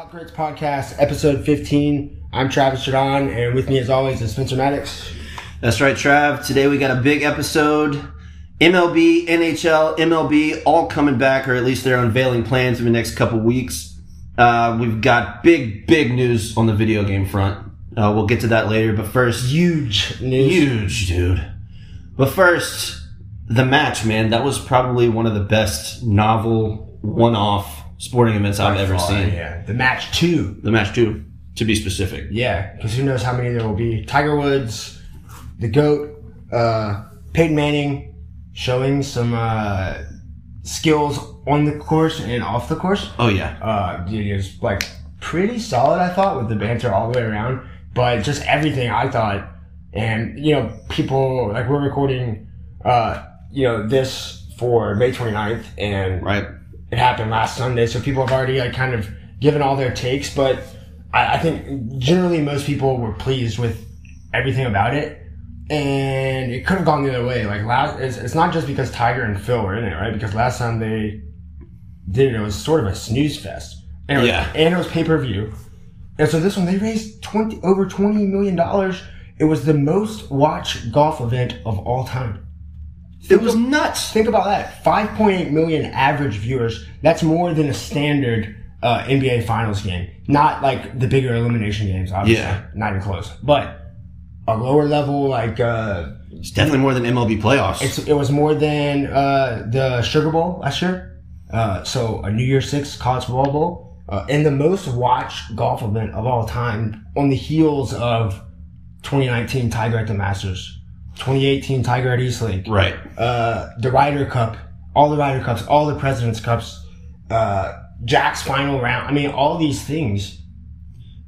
Hot Grits Podcast, episode 15. I'm Travis Jadon, and with me as always is Spencer Maddox. That's right, Trav. Today we got a big episode. MLB, NHL, MLB, all coming back, or at least they're unveiling plans in the next couple weeks. Uh, we've got big, big news on the video game front. Uh, we'll get to that later, but first, Huge news. huge, dude. But first, the match, man. That was probably one of the best novel, one-off sporting events I've ever seen. Yeah, the match two. The match, two, to be specific. Yeah, because who knows how many there will be. Tiger Woods, the GOAT, uh, Peyton Manning showing some uh, skills on the course and off the course. Oh yeah, uh, it was like pretty solid, I thought, with the banter all the way around. But just everything I thought, and you know, people like we're recording, uh, you know, this for May 29th, and right. It happened last Sunday, so people have already like kind of given all their takes. But I, I think generally most people were pleased with everything about it. And it could have gone the other way. Like last, it's, it's not just because Tiger and Phil were in it, right? Because last time they did it, it was sort of a snooze fest. And it was, Yeah. and it was pay per view. And so this one, they raised twenty over twenty million dollars. It was the most watched golf event of all time. It was nuts. Think about that. 5.8 million average viewers. That's more than a standard uh, NBA Finals game. Not like the bigger elimination games, obviously. Yeah. Not even close. But a lower level, like, uh, It's definitely more than MLB playoffs. it's, it was more than uh, the Sugar Bowl last year. Uh, so a New Year's Six College Football Bowl. Uh, and the most watched golf event of all time on the heels of 2019 Tiger at the Masters, 2018 Tiger at East Lake right. uh, the Ryder Cup, all the Ryder Cups, all the President's Cups, uh, Jack's final round. I mean, all these things.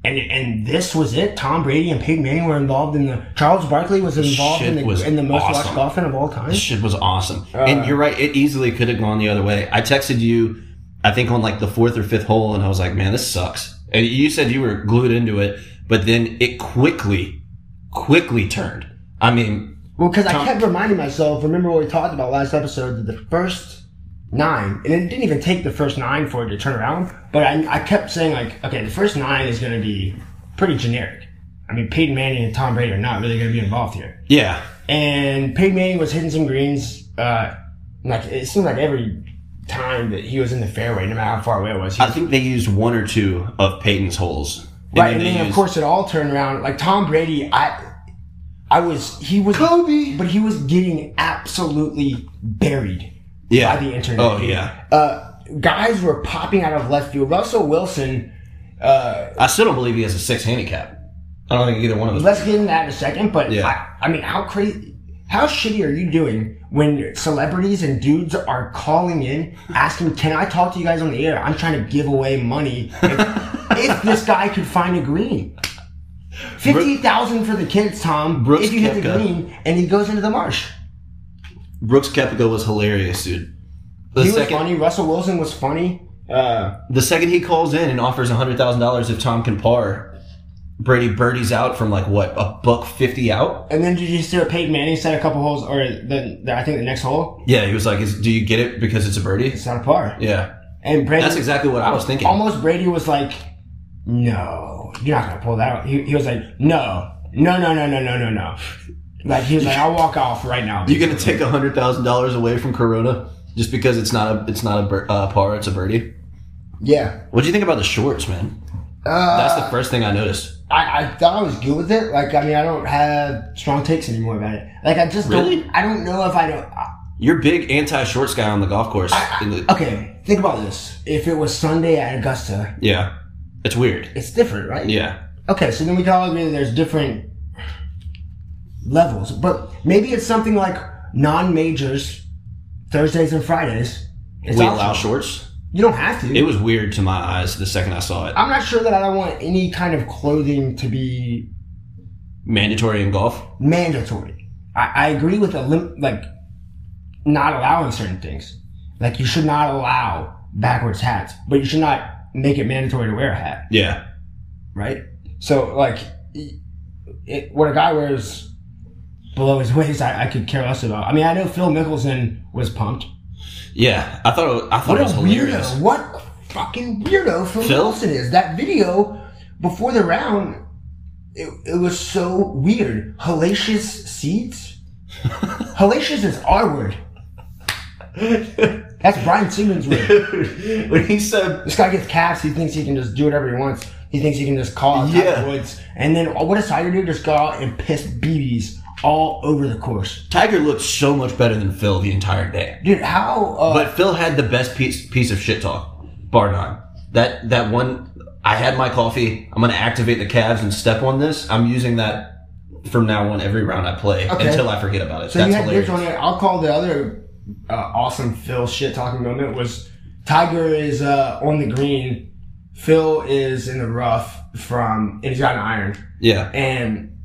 And, and this was it. Tom Brady and Peyton Manning were involved in the. Charles Barkley was involved in the, was in the most watched awesome. golf event of all time. This shit was awesome. Uh, and you're right, it easily could have gone the other way. I texted you, I think on like the fourth or fifth hole, and I was like, man, this sucks. And you said you were glued into it, but then it quickly, quickly turned. I mean, Well, because I kept reminding myself. Remember what we talked about last episode? That the first nine, and it didn't even take the first nine for it to turn around. But I, I kept saying like, okay, the first nine is going to be pretty generic. I mean, Peyton Manning and Tom Brady are not really going to be involved here. yeah, and Peyton Manning was hitting some greens. Uh, like it seemed like every time that he was in the fairway, no matter how far away it was. He I was think they used one or two of Peyton's holes. And right, then and then of course it all turned around. Like Tom Brady, I, I was he was Kobe. but he was getting absolutely buried yeah. by the internet. Oh, dude. yeah. Uh, guys were popping out of left field. Russell Wilson. Uh, I still don't believe he has a six handicap. I don't think either one of us. let's get into that in a second. But Yeah. I, I mean, how crazy, how shitty are you doing when celebrities and dudes are calling in asking, "Can I talk to you guys on the air? I'm trying to give away money if, if this guy could find a green." Fifty thousand for the kids, Tom. Brooks if you hit the green and he goes into the marsh, Brooks Koepka was hilarious, dude. The he was funny. Russell Wilson was funny. Uh, the second he calls in and offers hundred thousand dollars if Tom can par, Brady birdies out from like what a buck fifty out. and then did you see what Peyton Manning said a couple holes, or the, the I think the next hole, Yeah, he was like, "Do you get it because it's a birdie?" it's not a par. Yeah, And Brady, that's exactly what I was thinking. almost Brady was like, "No, you're not gonna pull that out." He, he was like, "No, no, no, no, no, no, no, no." Like he was like, "I'll walk off right now." you gonna take a hundred thousand dollars away from Corona just because it's not a it's not a bir- uh, par, it's a birdie? Yeah, What do you think about the shorts, man? uh, That's the first thing I noticed. I, I thought I was good with it. Like, I mean, I don't have strong takes anymore about it. Like, I just Really? don't. I don't know if I don't. I, You're big anti shorts guy on the golf course. In the- okay, think about this. If it was Sunday at Augusta, yeah, it's weird. it's different, right? Yeah, Okay, so then we can all agree that there's different levels, but maybe it's something like non-majors, Thursdays and Fridays. It's we optional. allow shorts. You don't have to. It was weird to my eyes the second I saw it. I'm not sure that I don't want any kind of clothing to be Mandatory in golf. mandatory. I, I agree with a lim- like not allowing certain things. Like you should not allow backwards hats, but you should not make it mandatory to wear a hat. Yeah, right? So like, it, what a guy wears below his waist, I, I could care less about. I mean, I know Phil Mickelson was pumped. yeah. I thought it, I thought What it was hilarious. weirdo! What fucking weirdo Phil, Phil? Wilson is. That video before the round, it, it was so weird. Hellacious seeds? Hellacious is our word. That's Brian Simmons' word. when he said, This guy gets calves. He thinks he can just do whatever he wants. He thinks he can just call out Yeah. Tiger Woods. And then what does Tiger do? Just go out and piss BBs all over the course. Tiger looked so much better than Phil the entire day. Dude, how... Uh, But Phil had the best piece piece of shit talk, bar none. That that one, I had my coffee. I'm gonna activate the calves and step on this. I'm using that from now on every round I play Okay. until I forget about it. So That's you had hilarious. on it. I'll call the other uh, awesome Phil shit talking moment was Tiger is uh, on the green. Phil is in the rough from, and he's got an iron, Yeah, and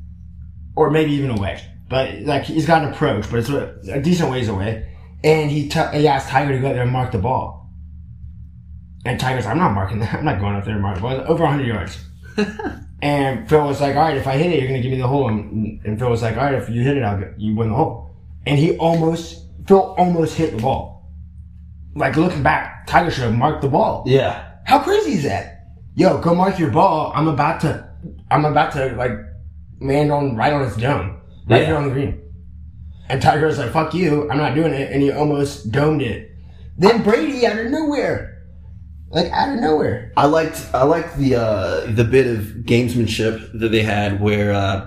or maybe even away, but like he's got an approach, but it's a, a decent ways away. And he t- he asked Tiger to go out there and mark the ball, and Tiger's like, I'm not marking that. I'm not going up there and marking the ball. Over 100 yards. And Phil was like, "All right, if I hit it, you're gonna give me the hole." And, and Phil was like, "All right, if you hit it, I'll get, you win the hole." And he almost, Phil almost hit the ball. Like looking back, Tiger should have marked the ball. yeah. How crazy is that? Yo, go mark your ball. I'm about to, I'm about to like land on right on its dome, right Yeah. here on the green. And Tiger was like, "Fuck you, I'm not doing it," and he almost domed it. Then Brady out of nowhere, like out of nowhere. I liked I liked the uh, the bit of gamesmanship that they had where uh,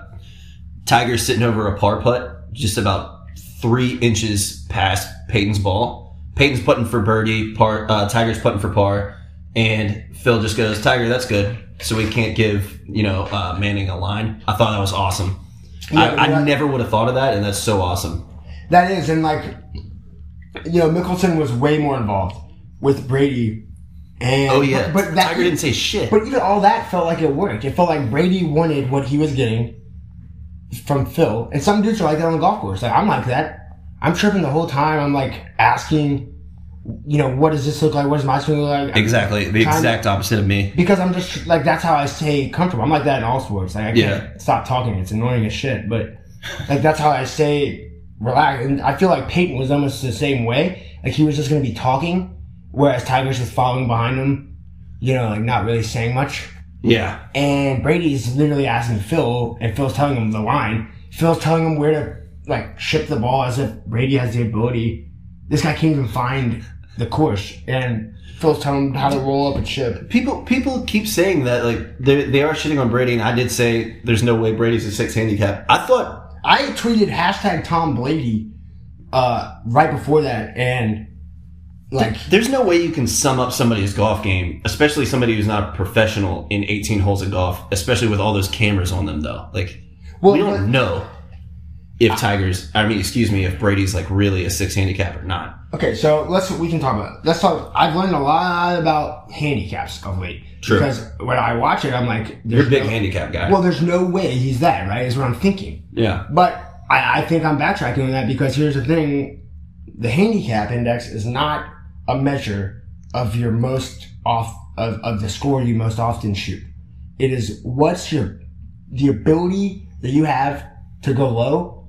Tiger's sitting over a par putt, just about three inches past Peyton's ball. Peyton's putting for birdie, par, uh, Tiger's putting for par, and Phil just goes, "Tiger, that's good." So we can't give you know uh, Manning a line. I thought that was awesome. Yeah, I, I never would have thought of that, and that's so awesome. That is, and like, you know, Mickelson was way more involved with Brady. And Oh yeah, but, but that, Tiger didn't say shit. But even all that felt like it worked. It felt like Brady wanted what he was getting from Phil, and some dudes are like that on the golf course. Like I'm like that. I'm tripping the whole time. I'm like asking, you know, what does this look like? What does my swing look like? exactly the exact opposite of me. because I'm just like that's how I stay comfortable. I'm like that in all sports. Like I can't Yeah. stop talking. It's annoying as shit, but like that's how I stay relaxed. And I feel like Peyton was almost the same way. Like he was just gonna be talking, whereas Tiger's just following behind him. You know, like not really saying much. Yeah, And Brady's literally asking Phil, and Phil's telling him the line. Phil's telling him where to like ship the ball as if Brady has the ability. This guy can't even find the course, and Phil's telling him how to roll up a chip. People people keep saying that like they they are shitting on Brady, and I did say there's no way Brady's a six handicap. I thought I tweeted hashtag Tom Brady uh, right before that, and like there's no way you can sum up somebody's golf game, especially somebody who's not a professional in 18 holes of golf, especially with all those cameras on them. Though, like Well, we don't know if Tigers, I mean, excuse me, if Brady's like really a six handicap or not. okay, so let's we can talk about. Let's talk. I've learned a lot about handicaps of late True. because when I watch it, I'm like, You're a big no- handicap guy. Well, there's no way he's that right. Is what I'm thinking. yeah, But I, I think I'm backtracking on that because here's the thing: the handicap index is not a measure of your most off of, of the score you most often shoot. It is what's your the ability that you have to go low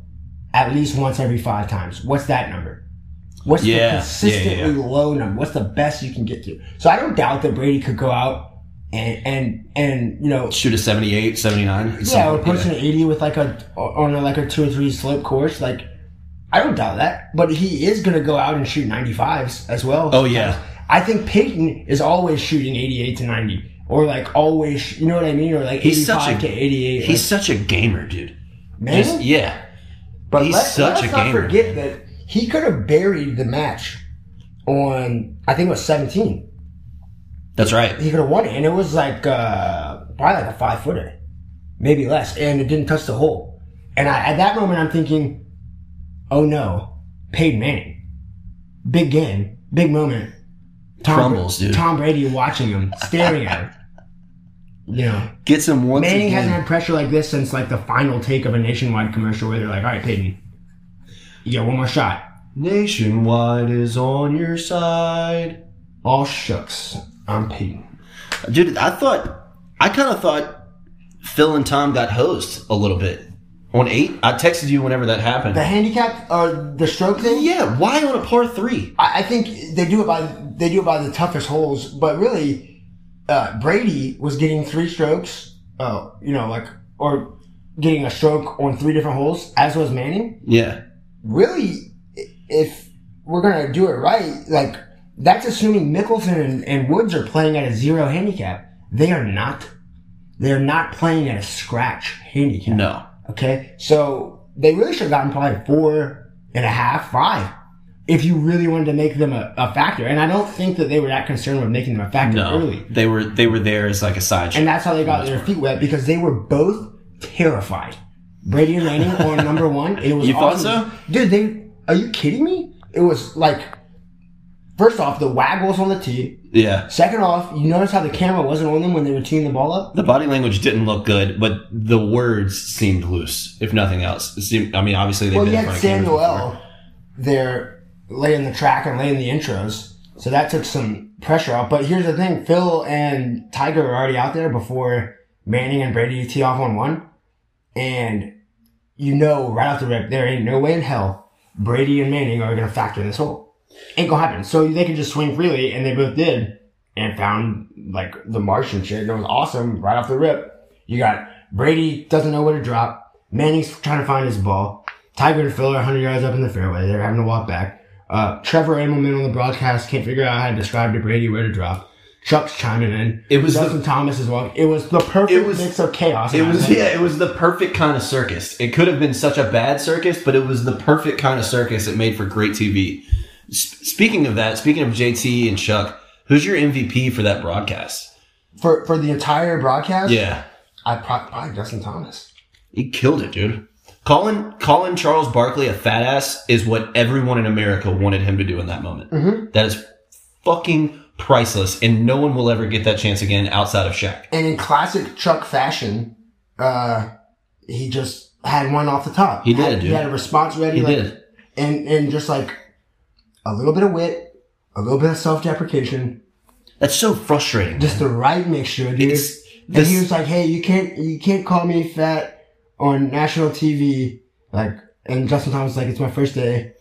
at least once every five times. What's that number? What's Yeah, the consistently yeah, low number? What's the best you can get to? So I don't doubt that Brady could go out and and and you know shoot a 78, 79. yeah, or push an eighty with like a on a, like a two or three slope course. Like, I don't doubt that, but he is gonna go out and shoot ninety fives as well. Oh, yeah. I think Peyton is always shooting eighty eight to ninety, or like always, you know what I mean, or like eighty He's such a- to eighty eight. He's such a gamer, dude. man. Just- yeah. but he's let, such let's a not gamer. forget that he could have buried the match on I think it was seventeen. That's right. He could have won it, and it was like uh, probably like a five footer, maybe less, and it didn't touch the hole. And I, at that moment, I'm thinking, "Oh no, Peyton Manning, big game, big moment." Tom, Crumbles, dude. Tom Brady watching him, staring at him. You know, Gets him once Manning again. hasn't had pressure like this since like the final take of a nationwide commercial where they're like, "All right, Peyton, you get one more shot." Nationwide is on your side. All shucks, I'm Peyton. Dude, I thought, I kind of thought Phil and Tom got hosed a little bit On eight, I texted you whenever that happened. The handicap or the stroke thing. yeah, why on a par three? I, I think they do it by they do it by the toughest holes, but really, uh, Brady was getting three strokes. Uh, you know, like or getting a stroke on three different holes, as was Manning. Yeah, Really, if we're gonna do it right, like that's assuming Mickelson and, and Woods are playing at a zero handicap. They are not. They are not playing at a scratch handicap. no. Okay, so they really should have gotten probably four and a half, five, if you really wanted to make them a, a factor. And I don't think that they were that concerned with making them a factor No, early. they were they were there as like a side. Show. And that's how they got their feet wet because they were both terrified. Brady and Manning on number one. It was You thought awesome. so? dude. They are you kidding me? It was like first off the waggles on the tee. yeah, Second off, you notice how the camera wasn't on them when they were teeing the ball up. the body language didn't look good, but the words seemed loose, if nothing else. It seemed, I mean, obviously they've Well, you had. Samuel there laying the track and laying the intros. So that took some pressure off. But here's the thing Phil and Tiger are already out there before Manning and Brady tee off on one. And you know right off the rip, there ain't no way in hell Brady and Manning are going to factor in this hole. Ain't to happen. So they could just swing freely, and they both did. And found like the Martian shit. And it was awesome right off the rip. You got Brady doesn't know where to drop. Manning's trying to find his ball. Tiger and Phil are 100 yards up in the fairway. They're having to walk back. Uh, Trevor Immelman on the broadcast can't figure out how to describe to Brady where to drop. Chuck's chiming in. It was Justin Thomas is walking. It was the perfect It was- mix of chaos. It was yeah, it was the perfect kind of circus. It could have been such a bad circus, but it was the perfect kind of circus. It made for great TV. Speaking of that, speaking of JT and Chuck, who's your MVP for that broadcast? for for the entire broadcast. Yeah, I pro- probably Justin Thomas. he killed it, dude. Calling calling Charles Barkley a fat ass is what everyone in America wanted him to do in that moment. That is fucking priceless, and no one will ever get that chance again outside of Shaq. And in classic Chuck fashion, uh, he just had one off the top. He did, had, dude. He had a response ready. He like, did. and and just like a little bit of wit, a little bit of self deprecation, That's so frustrating. just the right mixture, dude. It's and this- he was like, "Hey, you can't you can't call me fat on national TV." Like, and Justin Thomas was like, "It's my first day."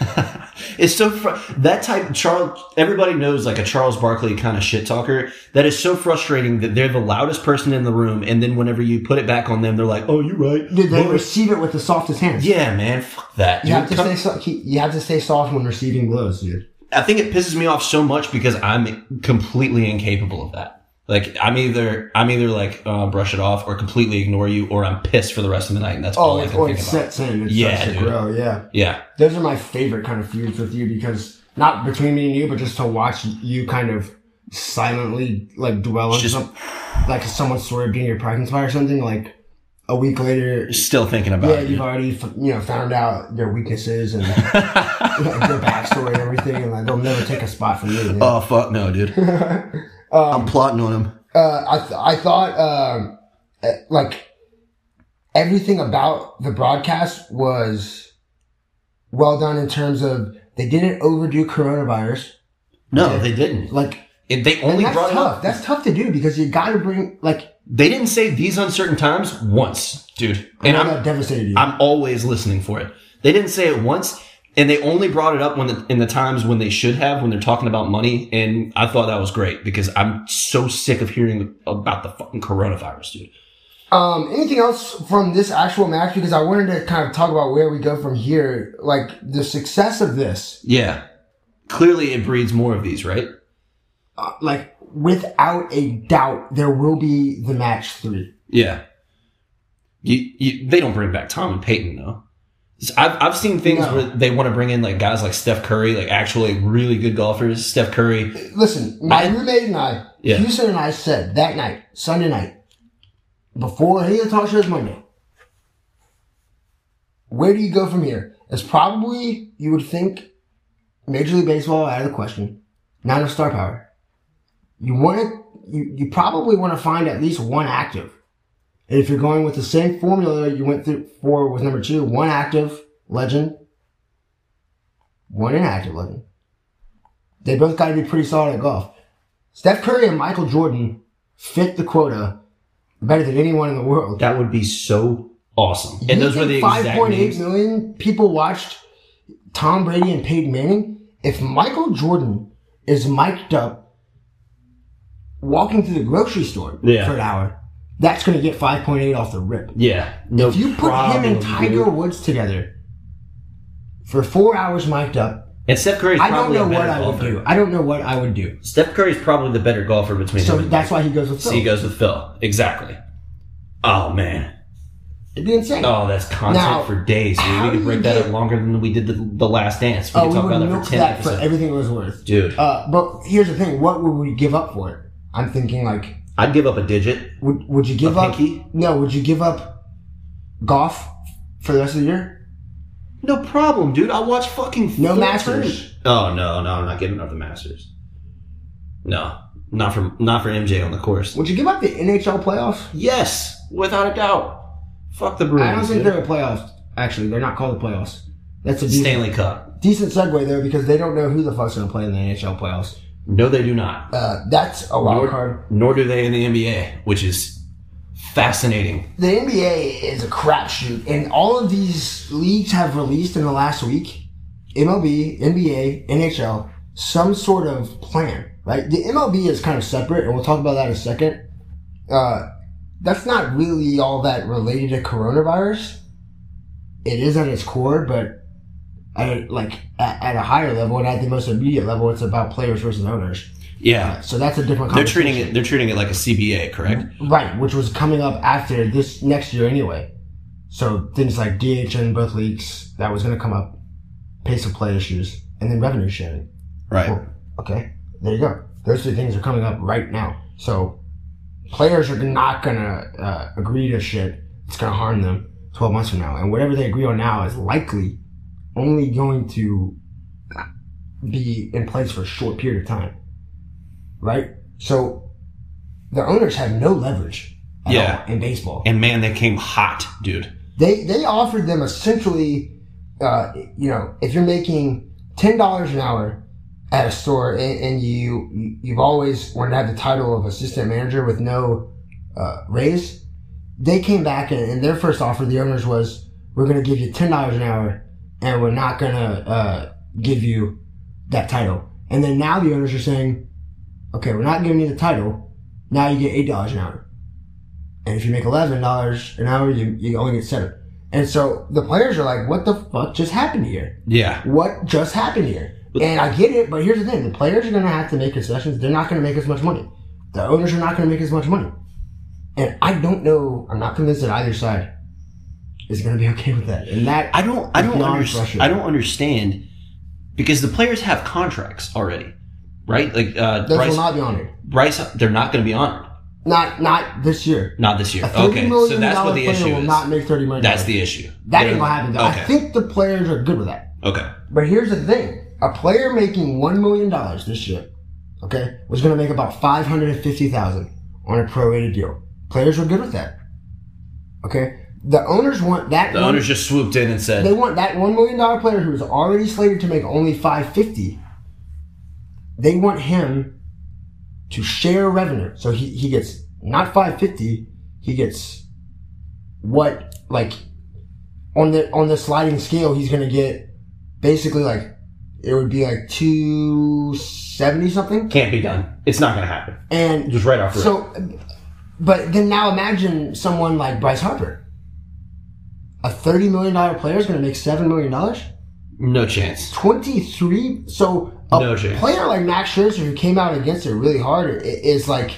It's so fr- that type Charles. Everybody knows like a Charles Barkley kind of shit talker. That is so frustrating that they're the loudest person in the room, and then whenever you put it back on them, they're like, "Oh, you're right." They receive it with the softest hands. yeah, man, fuck that. You dude. have to Come- stay so- you have to stay soft when receiving blows, dude. I think it pisses me off so much because I'm completely incapable of that. Like I'm either I'm either like uh, brush it off or completely ignore you, or I'm pissed for the rest of the night, and that's all Oh, I can or think it about. sets in. It Yeah, starts to dude. grow. Yeah, Yeah, those are my favorite kind of feuds with you because not between me and you, but just to watch you kind of silently like dwell on Just- some, like someone's story of being your parking spot or something. Like a week later, still thinking about it. yeah, it. you've already f- you know found out their weaknesses and like, their backstory and everything, and like they'll never take a spot from you. oh fuck no, dude! I'm plotting on him. uh, I th- I thought um, eh, like everything about the broadcast was well done in terms of they didn't overdo coronavirus. No, they didn't. Like It- they only that's brought tough. up. That's tough to do because you got to bring like They didn't say these uncertain times once, dude. And I'm devastated you. I'm always listening for it. They didn't say it once, and they only brought it up when the, in the times when they should have, when they're talking about money. And I thought that was great because I'm so sick of hearing about the fucking coronavirus, dude. Um, anything else from this actual match? Because I wanted to kind of talk about where we go from here. Like the success of this, Yeah, clearly it breeds more of these, right? uh, like without a doubt, there will be the match three. Yeah. You, you, they don't bring back Tom and Peyton though. I've, I've seen things No. where they want to bring in like guys like Steph Curry, like actually really good golfers. Steph Curry, Listen, my I- roommate and I, Yeah. Houston and I said that night, Sunday night, before any of the talk shows Monday, where do you go from here? It's probably, you would think, Major League Baseball out of the question. Not enough star power. You want to, you, you probably want to find at least one active. If you're going with the same formula you went through for with number two, one active legend, one inactive legend. They both got to be pretty solid at golf. Steph Curry and Michael Jordan fit the quota better than anyone in the world. that would be so awesome. You And those were the exact 5.8 names. million people watched Tom Brady and Peyton Manning. If Michael Jordan is mic'd up walking through the grocery store Yeah. for an hour, that's going to get 5.8 off the rip. Yeah, no if you put him and Tiger dude. Woods together for four hours mic'd up, and Steph Curry's I don't probably know what better I would do. I don't know what I would do. Steph Curry's probably the better golfer between So that's why he goes with Phil. So he goes with Phil. Exactly. Oh man. It'd be insane. Oh, that's content Now, for days. We could break that get- up longer than we did the, the last dance. We Oh, could we talk would about that for ten that for everything it was worth. Dude, Uh, but here's the thing: what would we give up for it? I'm thinking like, I'd give up a digit. would would you give A up? pinky? No, would you give up golf for the rest of the year? No problem, dude. I'll watch fucking No Masters? Oh no, no, I'm not giving up the Masters. No, not for not for MJ on the course. Would you give up the NHL playoffs? Yes, without a doubt. Fuck the Bruins. I don't think dude. they're a playoffs. Actually, they're not called the playoffs. That's a decent, Stanley Cup. decent segue there because they don't know who the fuck's going to play in the NHL playoffs. No, they do not. Uh, that's a wild Nor, card. nor do they in the NBA, which is fascinating. The NBA is a crapshoot, and all of these leagues have released in the last week MLB, NBA, NHL, some sort of plan, right? The MLB is kind of separate, and we'll talk about that in a second. Uh, that's not really all that related to coronavirus. It is at its core, but at a, like at, at a higher level and at the most immediate level, it's about players versus owners. Yeah, So that's a different. they're treating it. They're treating it like a CBA, correct? Right, which was coming up after this next year anyway. So things like DH in both leagues, that was going to come up, pace of play issues, and then revenue sharing. Right. Well, okay, there you go. Those two things are coming up right now. So players are not going to uh, agree to shit. It's going to harm them 12 months from now. And whatever they agree on now is likely only going to be in place for a short period of time. Right? So the owners have no leverage Yeah. in baseball. And man, they came hot, dude. They they offered them essentially, uh, you know, if you're making ten dollars an hour at a store and, and you you've always wanted to have the title of assistant manager with no uh, raise, they came back and, and their first offer, the owners was, we're going to give you ten dollars an hour, and we're not going to uh, give you that title. And then now the owners are saying, okay, we're not giving you the title. Now you get eight dollars an hour. And if you make eleven dollars an hour, you, you only get seven. And so the players are like, "What the fuck just happened here? Yeah. What just happened here?" And I get it, but here's the thing: the players are going to have to make concessions. They're not going to make as much money. The owners are not going to make as much money. And I don't know. I'm not convinced that either side is going to be okay with that. And that I don't. I don't understand. I don't understand because the players have contracts already, right? Like uh, Those Bryce. will not be honored. Bryce, they're not going to be honored. Not not this year. Not this year. Okay, so that's what the issue will is. not make thirty million. That's the issue. that They're- ain't gonna happen. Okay. I think the players are good with that. okay. But here's the thing: a player making one million dollars this year, okay, was going to make about five hundred and fifty thousand on a prorated deal. Players were good with that. Okay, the owners want that. The one- owners just swooped in and said, they want that one million dollar player who's already slated to make only five fifty. They want him to share revenue, so he he gets not five fifty. He gets what like on the on the sliding scale. He's gonna get basically like it would be like two seventy something, "Can't be done. It's not going to happen." and Just right off. so, but then now imagine someone like Bryce Harper. A thirty million dollar player is going to make seven million dollars. no chance. Twenty three. So a No chance. player like Max Scherzer who came out against it really hard is like,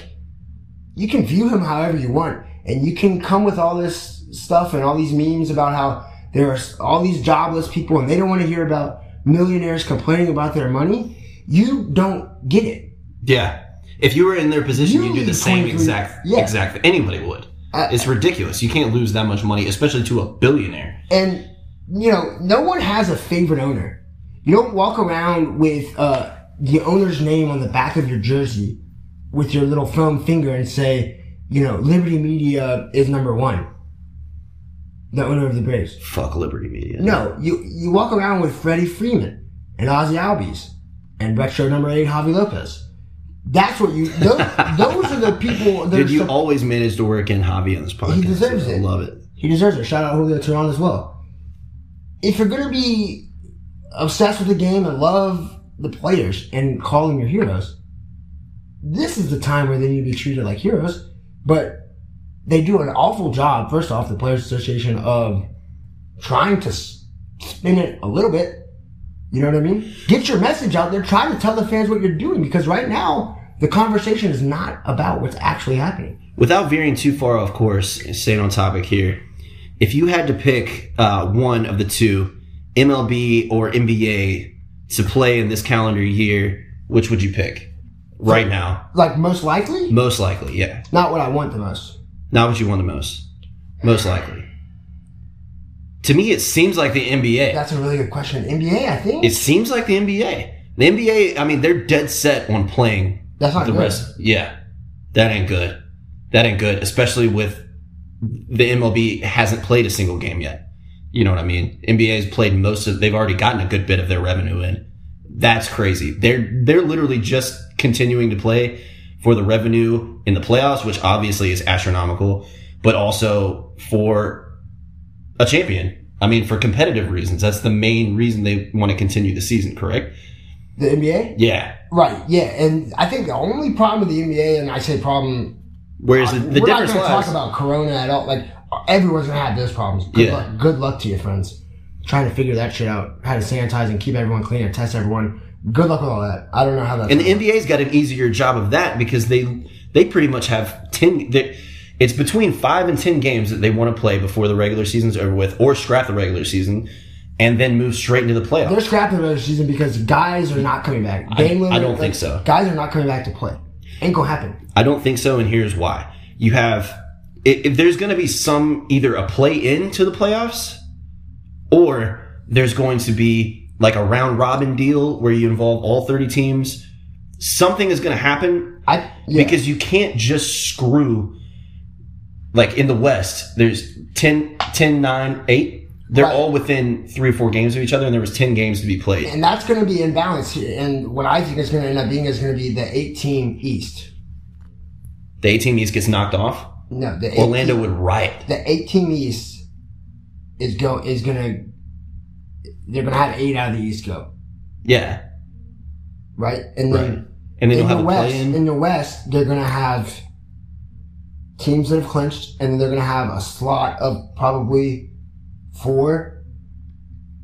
you can view him however you want, and you can come with all this stuff and all these memes about how there are all these jobless people and they don't want to hear about millionaires complaining about their money. You don't get it. Yeah. If you were in their position, You you'd do the same exact yeah. exact. Anybody would. Uh, it's ridiculous. You can't lose that much money, especially to a billionaire. And you know, no one has a favorite owner. You don't walk around with uh, the owner's name on the back of your jersey with your little foam finger and say, you know, Liberty Media is number one. The owner of the Braves. Fuck Liberty Media. No, you you walk around with Freddie Freeman and Ozzie Albies and retro number eight Javi Lopez. That's what you. Those, those are the people. that Dude, you sup- always manage to work in Javi on this podcast. He deserves I it. love it. He deserves it. Shout out Julio Teheran as well. If you're gonna be obsessed with the game and love the players and call them your heroes, this is the time where they need to be treated like heroes. But they do an awful job, first off, the Players Association, of trying to spin it a little bit. You know what I mean? Get your message out there. Try to tell the fans what you're doing because right now, the conversation is not about what's actually happening. Without veering too far off course, staying on topic here, if you had to pick uh, one of the two, MLB or NBA, to play in this calendar year, which would you pick? Right now, Like, most likely, most likely, yeah. not what I want the most. Not what you want the most, most likely. To me, it seems like the NBA. That's a really good question. NBA, I think. It seems like the NBA. The NBA, I mean, they're dead set on playing That's not the good. rest. Yeah, that ain't good. That ain't good, especially with the MLB hasn't played a single game yet. You know what I mean? NBA's played most of. They've already gotten a good bit of their revenue in. That's crazy. They're they're literally just continuing to play for the revenue in the playoffs, which obviously is astronomical, but also for a champion. I mean, for competitive reasons. That's the main reason they want to continue the season. Correct? The NBA? Yeah. Right, yeah. And I think the only problem with the NBA, and I say problem, Whereas the, uh, the we're not difference going to talk about Corona at all. Like, everyone's going to have those problems. Good, Yeah. luck, good luck to you, friends. Trying to figure that shit out. How to sanitize and keep everyone clean and test everyone. Good luck with all that. I don't know how that. And the gonna work. NBA's got an easier job of that because they they pretty much have ten. they- It's between five and ten games that they want to play before the regular season's over with, or scrap the regular season, and then move straight into the playoffs. They're scrapping the regular season because guys are not coming back. I limit, don't think so. Guys are not coming back to play. Ain't gonna happen. I don't think so, and here's why. You have if, if there's going to be some either a play into the playoffs, or there's going to be like a round robin deal where you involve all 30 teams. Something is going to happen I yeah. because you can't just screw like in the west there's 10 10 9 8 they're Right. all within three or four games of each other and there was 10 games to be played. And that's going to be imbalanced here. And what I think is going to end up being is going to be the eight team East. the 18 east gets knocked off? No, the eight orlando would riot. the eight team East is go is gonna they're gonna have eight out of the East go. Yeah. Right, and then right. And then in the have West in in the West they're gonna have teams that have clinched, and then they're gonna have a slot of probably four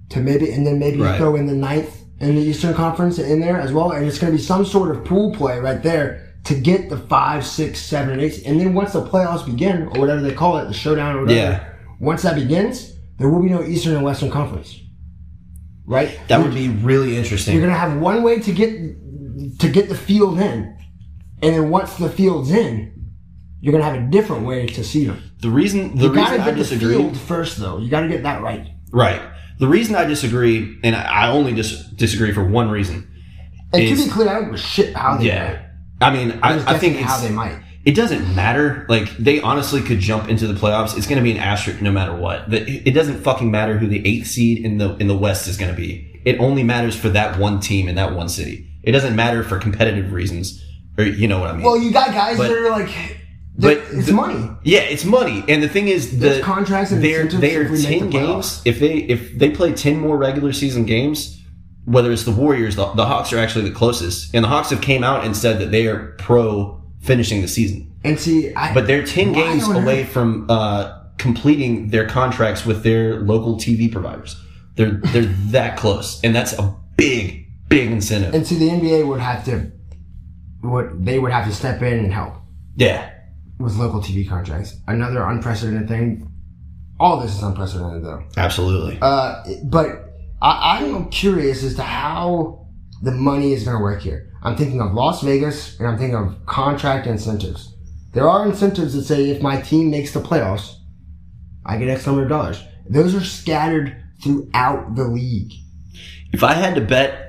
to maybe, and then maybe Right. throw in the ninth in the Eastern Conference in there as well, and it's gonna be some sort of pool play right there. To get the five, six, seven, and eight, and then once the playoffs begin, or whatever they call it, the showdown or whatever, Yeah. once that begins, there will be no Eastern and Western Conference. Right? that would be really interesting. You're gonna have one way to get to get the field in, and then once the field's in, you're gonna have a different way to see them. the reason the You reason i get the disagree field first, though. You gotta get that right. right the reason i disagree and i I only dis- disagree for one reason And Is- to be clear, I don't give a shit how they yeah might. i mean I'm i, think how it's they might. it doesn't matter. Like they honestly could jump into the playoffs. It's going to be an asterisk no matter what. The- It doesn't fucking matter who the eighth seed in the in the West is going to be. It only matters for that one team in that one city. It doesn't matter for competitive reasons, or you know what I mean. Well, you got guys But- that are like, but it's the- money. yeah, it's money. And the thing is, the There's contracts and they're they're ten the games. If they if they play ten more regular season games, whether it's the Warriors, the, the Hawks are actually the closest, and the Hawks have came out and said that they are pro finishing the season. And see, I, But they're 10 games away from uh, completing their contracts with their local TV providers. They're they're that close, and that's a big big incentive. and see, the NBA would have to, what they would have to step in and help. yeah, with local TV contracts. Another unprecedented thing. All this is unprecedented though. absolutely. Uh, but I, I'm curious as to how the money is going to work here. I'm thinking of Las Vegas and I'm thinking of contract incentives. There are incentives that say if my team makes the playoffs, I get X number of dollars. Those are scattered throughout the league. If I had to bet,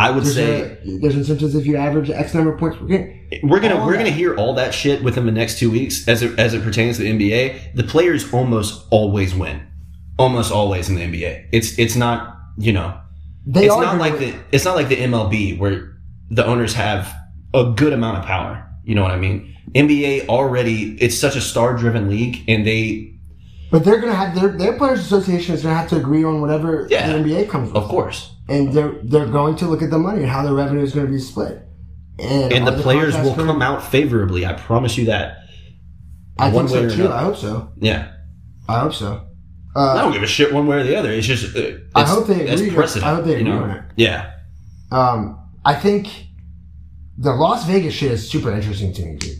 I would There's, say a, there's incentives if you average X number of points per game. we're gonna all we're that. gonna hear all that shit within the next two weeks as it as it pertains to the NBA. The players almost always win, almost always in the NBA. It's it's not you know They it's are not like win. the it's not like the MLB where the owners have a good amount of power. You know what I mean? NBA already it's such a star driven league and they But they're gonna have their their players association is gonna have to agree on whatever Yeah. the NBA comes with, Of course. and they're they're going to look at the money and how the revenue is going to be split. And, And are the players will gonna- come out favorably. I promise you that. I one think so too. another. I hope so. Yeah. I hope so. I Uh, don't give a shit one way or the other. It's just. Uh, it's, I hope they agree. precedent. I hope they you agree know? on it. Yeah. um, I think the Las Vegas shit is super interesting to me, dude.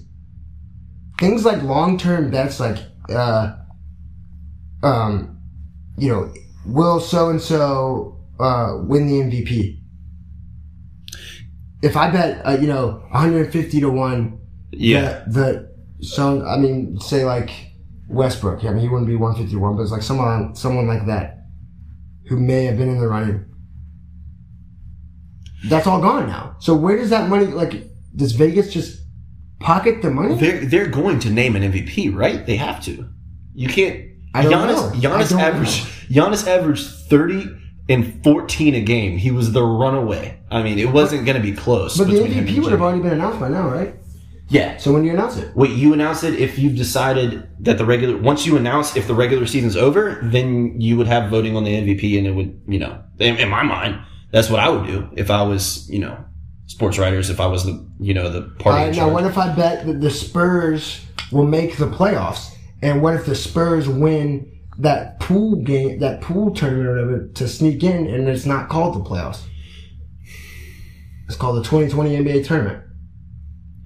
Things like long term bets, like uh, um, you know, will so and so uh win the MVP? If I bet, uh, you know, 150 to one Yeah. the, the so I mean, say like Westbrook. I mean, he wouldn't be one fifty one, but it's like someone someone like that who may have been in the running. That's all gone now. So where does that money? Like, does Vegas just pocket the money? They're they're going to name an MVP, right? They have to. You can't. I don't Giannis, know. Giannis don't averaged Giannis averaged thirty and fourteen a game. He was the runaway. I mean, it wasn't going to be close. but the MVP would have already been announced by now, right? Yeah. So when do you announce it? Wait, you announce it if you've decided that the regular. Once you announce if the regular season's over, then you would have voting on the MVP, and it would, you know, in, in my mind, that's what I would do if I was, you know, sports writers. If I was the, you know, the party. Uh, now, what if I bet that the Spurs will make the playoffs? And what if the Spurs win that pool game, that pool tournament or whatever, to sneak in, and it's not called the playoffs? It's called the 2020 NBA tournament.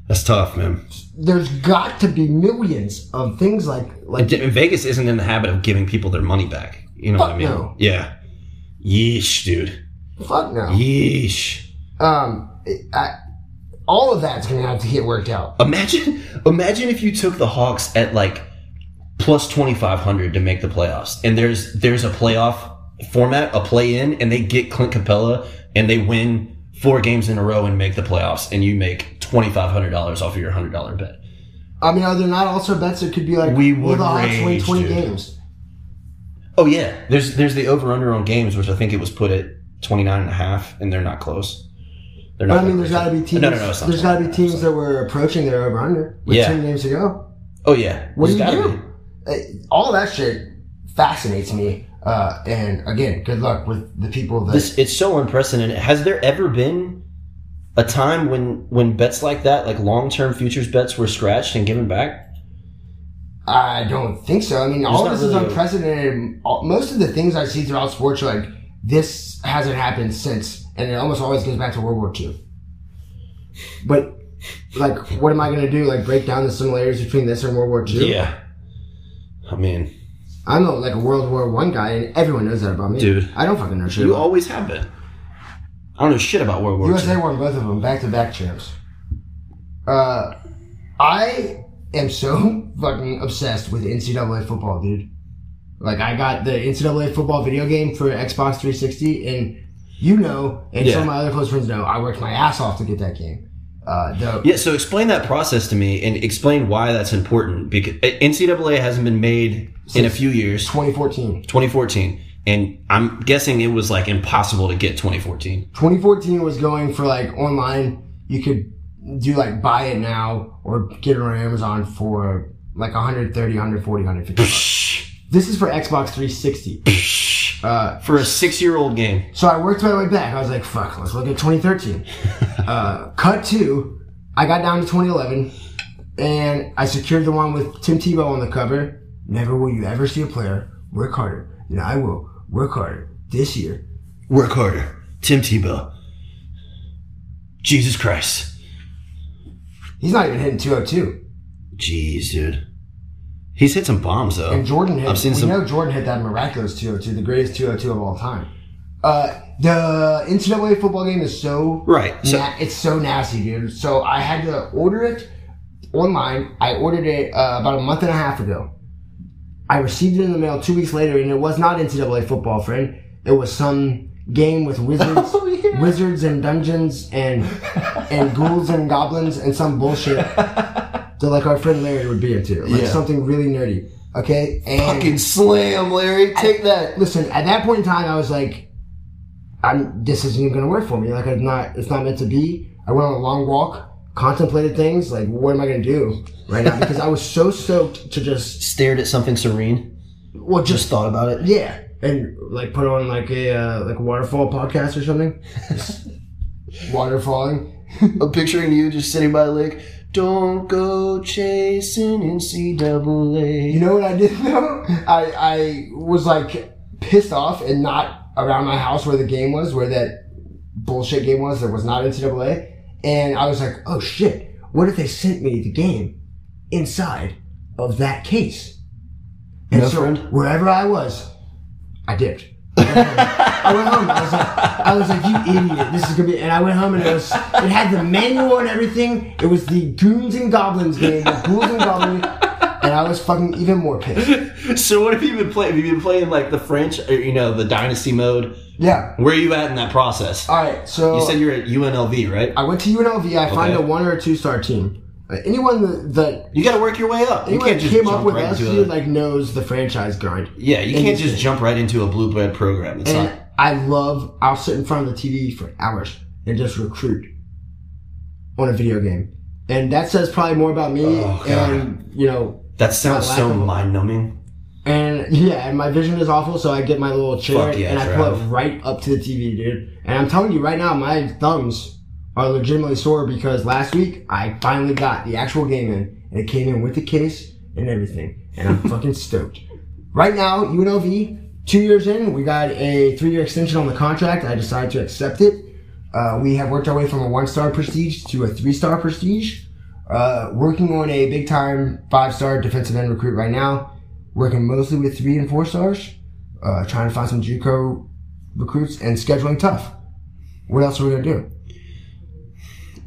That's tough, man. There's got to be millions of things like like And Vegas isn't in the habit of giving people their money back. You know what I mean? no. Yeah. Yeesh, dude. fuck no. Yeesh. Um, I, all of that's gonna have to get worked out. Imagine, imagine if you took the Hawks at like plus twenty five hundred to make the playoffs, and there's there's a playoff format, a play in, and they get Clint Capela and they win four games in a row and make the playoffs, and you make twenty five hundred dollars off of your hundred dollar bet. I mean, are there not also bets that could be like We would the Hawks win rage, 20 dude. games? Oh yeah, there's there's the over under on games, which I think it was put at 29 and a half, and they're not close. They're But not. I mean, there's got to be teams. No, no, no. There's got to be teams that were approaching their over under with Yeah. ten games to go. Oh yeah. What do you do? Uh, All that shit fascinates me. Uh, and again, good luck with the people that. This it's so unprecedented. Has there ever been a time when when bets like that, like long term futures bets, were scratched and given back? I don't think so. I mean, all this is really a- unprecedented. All- Most of the things I see throughout sports are like this hasn't happened since, and it almost always goes back to World War II. But like, what am I going to do? Like, break down the similarities between this and World War II? Yeah. I mean, I'm a, like a World War One guy, and everyone knows that about me, Dude. I don't fucking know shit. you about always have been. I don't know shit about World War USA II. won both of them, back to back champs. Uh, I am so fucking obsessed with NCAA football, dude. Like, I got the NCAA football video game for Xbox 360, and you know, and some of my other close friends know, I worked my ass off to get that game. Uh, the, Yeah, so explain that process to me and explain why that's important. Because NCAA hasn't been made in a few years, 2014. 2014, and I'm guessing it was like impossible to get 2014. 2014 was going for like online. You could do like buy it now or get it on Amazon for like 130, 140, 150. This is for Xbox 360. Uh, For a six-year-old game. so I worked my way back. I was like, fuck, let's look at 2013. uh, cut two. I got down to 2011 and I secured the one with Tim Tebow on the cover. Never will you ever see a player work harder than I will work harder this year. Work harder. Tim Tebow. Jesus Christ. He's not even hitting 202. Jeez, dude. He's hit some bombs though. And Jordan hit. I've seen we some- know Jordan hit that miraculous 202, the greatest 202 of all time. Uh, the NCAA football game is so Right. So na- it's so nasty, dude. So I had to order it online. I ordered it uh, about a month and a half ago. I received it in the mail two weeks later, and it was not NCAA football, friend. It was some game with wizards, Oh, yeah. wizards and dungeons, and and ghouls and goblins, and some bullshit that like our friend Larry would be into, like Yeah. something really nerdy. Okay, and fucking slam, Larry. Take that. listen, at that point in time, I was like, I'm, this isn't even going to work for me. Like, I'm not, it's not meant to be. I went on a long walk, contemplated things. Like, what am I going to do right now? Because I was so stoked to just, Stared at something serene. well, just Just thought about it. yeah, and like put on like a uh, like a waterfall podcast or something. Waterfalling. I'm picturing you just sitting by the lake. Don't go chasing NCAA. You know what I did though? I I was like pissed off and not around my house where the game was, where that bullshit game was. There was not NCAA, and I was like, oh shit! What if they sent me the game inside of that case? And No so friend? wherever I was, I dipped. I went home. I was like, I was like, you idiot! This is gonna be. And I went home and it was, it had the manual and everything. It was the Goons and Goblins game, the Ghouls and Goblins, and I was fucking even more pissed. So what have you been playing? Have you been playing like the French, or, you know, the Dynasty mode? Yeah. Where are you at in that process? All right. So You said you're at UNLV, right? I went to UNLV. I find a one or a two star team. Anyone that, that You got to work your way up. You anyone can't that just came up with right dude, a, like knows the franchise grind. Yeah, you and can't just jump right into a blue bread program. It's And not. I love. I'll sit in front of the TV for hours and just recruit on a video game, and that says probably more about me Oh, and you know. That sounds so mind numbing. And yeah, and my vision is awful, so I get my little chair yeah, and I put it right up to the TV, dude. And I'm telling you right now, my thumbs are legitimately sore because last week I finally got the actual game in, and it came in with the case and everything, and I'm fucking stoked. Right now, UNLV, two years in, we got a three-year extension on the contract. I decided to accept it. Uh, we have worked our way from a one-star prestige to a three-star prestige. Uh, working on a big-time five-star defensive end recruit right now working mostly with three and four stars, uh, trying to find some JUCO recruits and scheduling tough. What else are we gonna do?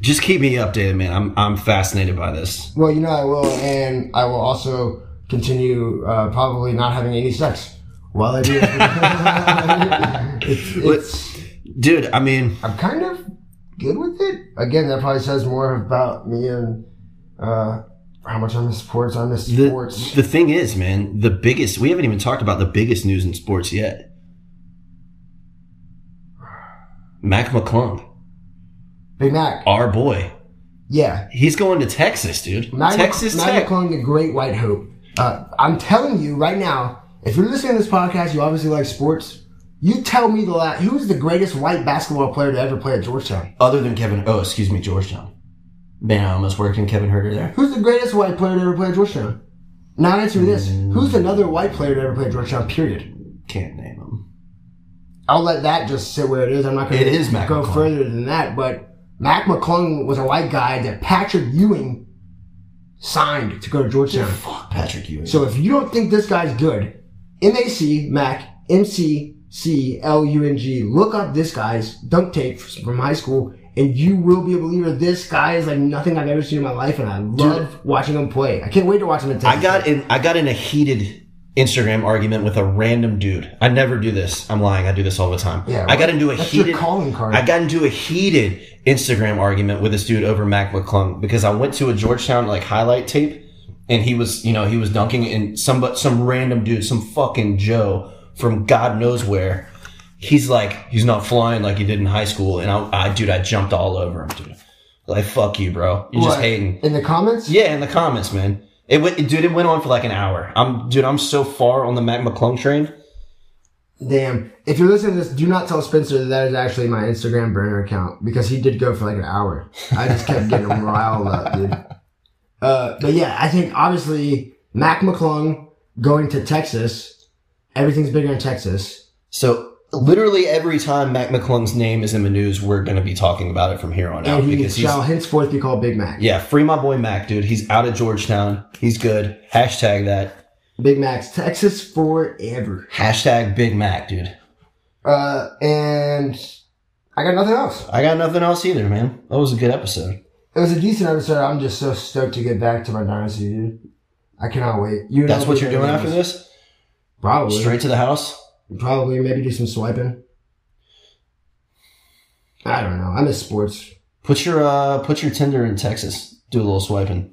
Just keep me updated, man. I'm I'm fascinated by this. Well, you know I will, and I will also continue uh, probably not having any sex while I do. it's, it's, Dude, I mean, I'm kind of good with it. Again, that probably says more about me and uh, how much I miss sports. I miss the, sports. the thing is, man, the biggest, we haven't even talked about the biggest news in sports yet. Mac McClung, Big Mac, our boy. yeah. He's going to Texas, dude. Mac, Texas Mac Tech. calling the great white hope. Uh, I'm telling you right now, if you're listening to this podcast, you obviously like sports. You tell me the la- who's the greatest white basketball player to ever play at Georgetown. Other than Kevin, oh, excuse me, Georgetown. Man, I almost worked in Kevin Huerter there. Who's the greatest white player to ever play at Georgetown? Now answer me this: Who's another white player to ever play at Georgetown? Period. Can't name him. I'll let that just sit where it is. I'm not going to go further than that. But Mac McClung was a white guy that Patrick Ewing signed to go to Georgetown. Fuck Patrick Ewing. So if you don't think this guy's good, M-A-C, Mac, M-C-C-L-U-N-G, look up this guy's dunk tape from high school and you will be a believer this guy is like nothing I've ever seen in my life and I love watching him play. I can't wait to watch him in I got in. I got in a heated Instagram argument with a random dude. I never do this. I'm lying. I do this all the time. Yeah, I got into a heated calling card. I got into a heated Instagram argument with this dude over Mac McClung because I went to a Georgetown like highlight tape and he was, you know, he was dunking and some but some random dude, some fucking Joe from God knows where. He's like, he's not flying like he did in high school, and I, I dude, I jumped all over him, dude. Like, fuck you, bro. You're just hating. In the comments? Yeah, in the comments, man. It went, dude. It went on for like an hour. I'm, dude. I'm so far on the Mac McClung train. Damn. If you're listening to this, do not tell Spencer that that is actually my Instagram burner account because he did go for like an hour. I just kept getting riled up, dude. Uh, but yeah, I think obviously Mac McClung going to Texas, everything's bigger in Texas. So literally every time Mac McClung's name is in the news, we're gonna be talking about it from here on out And he because shall henceforth be called Big Mac. yeah, free my boy Mac, dude. He's out of Georgetown. He's good. Hashtag that. Big Mac's Texas forever. Hashtag Big Mac, dude. Uh, and I got nothing else. I got nothing else either, man. That was a good episode. It was a decent episode. I'm just so stoked to get back to my dynasty, dude. I cannot wait. You That's what you're doing after this? Probably. Straight to the house? Probably maybe do some swiping. I don't know. I miss sports. Put your uh put your Tinder in Texas. Do a little swiping.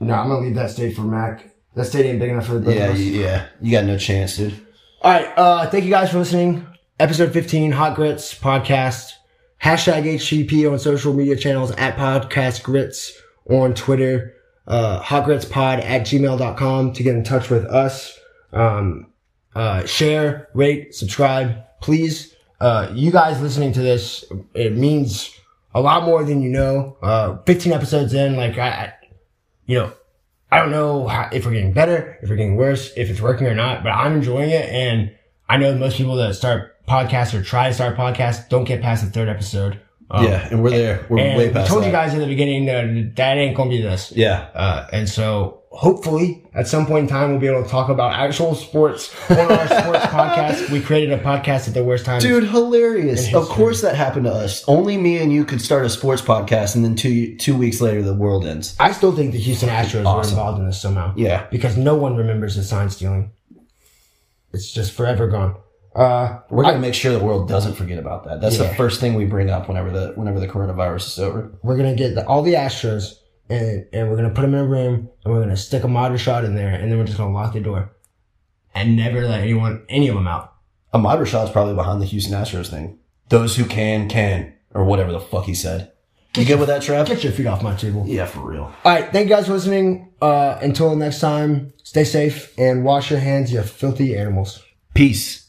No, I'm gonna leave that state for Mac. That state ain't big enough for the both Yeah, of us. you, yeah. You got no chance, dude. All right. Uh, thank you guys for listening. Episode 15, Hot Grits podcast. Hashtag HGP on social media channels at Podcast Grits on Twitter. Uh, hotgritspod at gmail.com to get in touch with us. Um, uh, share, rate, subscribe, please. Uh, you guys listening to this, it means a lot more than you know. Uh, 15 episodes in, like I, I you know, I don't know how, if we're getting better, if we're getting worse, if it's working or not, but I'm enjoying it. And I know most people that start podcasts or try to start podcasts don't get past the third episode. Um, yeah, and we're there. We're way past. I told that. you guys in the beginning that that ain't gonna be this. Yeah. Uh, and so hopefully at some point in time we'll be able to talk about actual sports on our sports podcast. We created a podcast at the worst time. Dude, hilarious. Of course that happened to us. Only me and you could start a sports podcast and then two two weeks later the world ends. I still think the Houston Astros were involved in this somehow. Yeah. Because no one remembers the sign stealing. It's just forever gone. Uh, We're gonna make sure the world doesn't forget about that. That's the first thing we bring up whenever the whenever the coronavirus is over. we're gonna get the, all the Astros and and we're gonna put them in a room and we're gonna stick Ahmad Rashad in there and then we're just gonna lock the door and never let anyone any of them out. Ahmad Rashad's probably behind the Houston Astros thing. Those who can can, or whatever the fuck he said. You good with that, Trev? Get your feet off my table. Yeah, for real. All right, thank you guys for listening. Uh, until next time, stay safe and wash your hands, you filthy animals. Peace.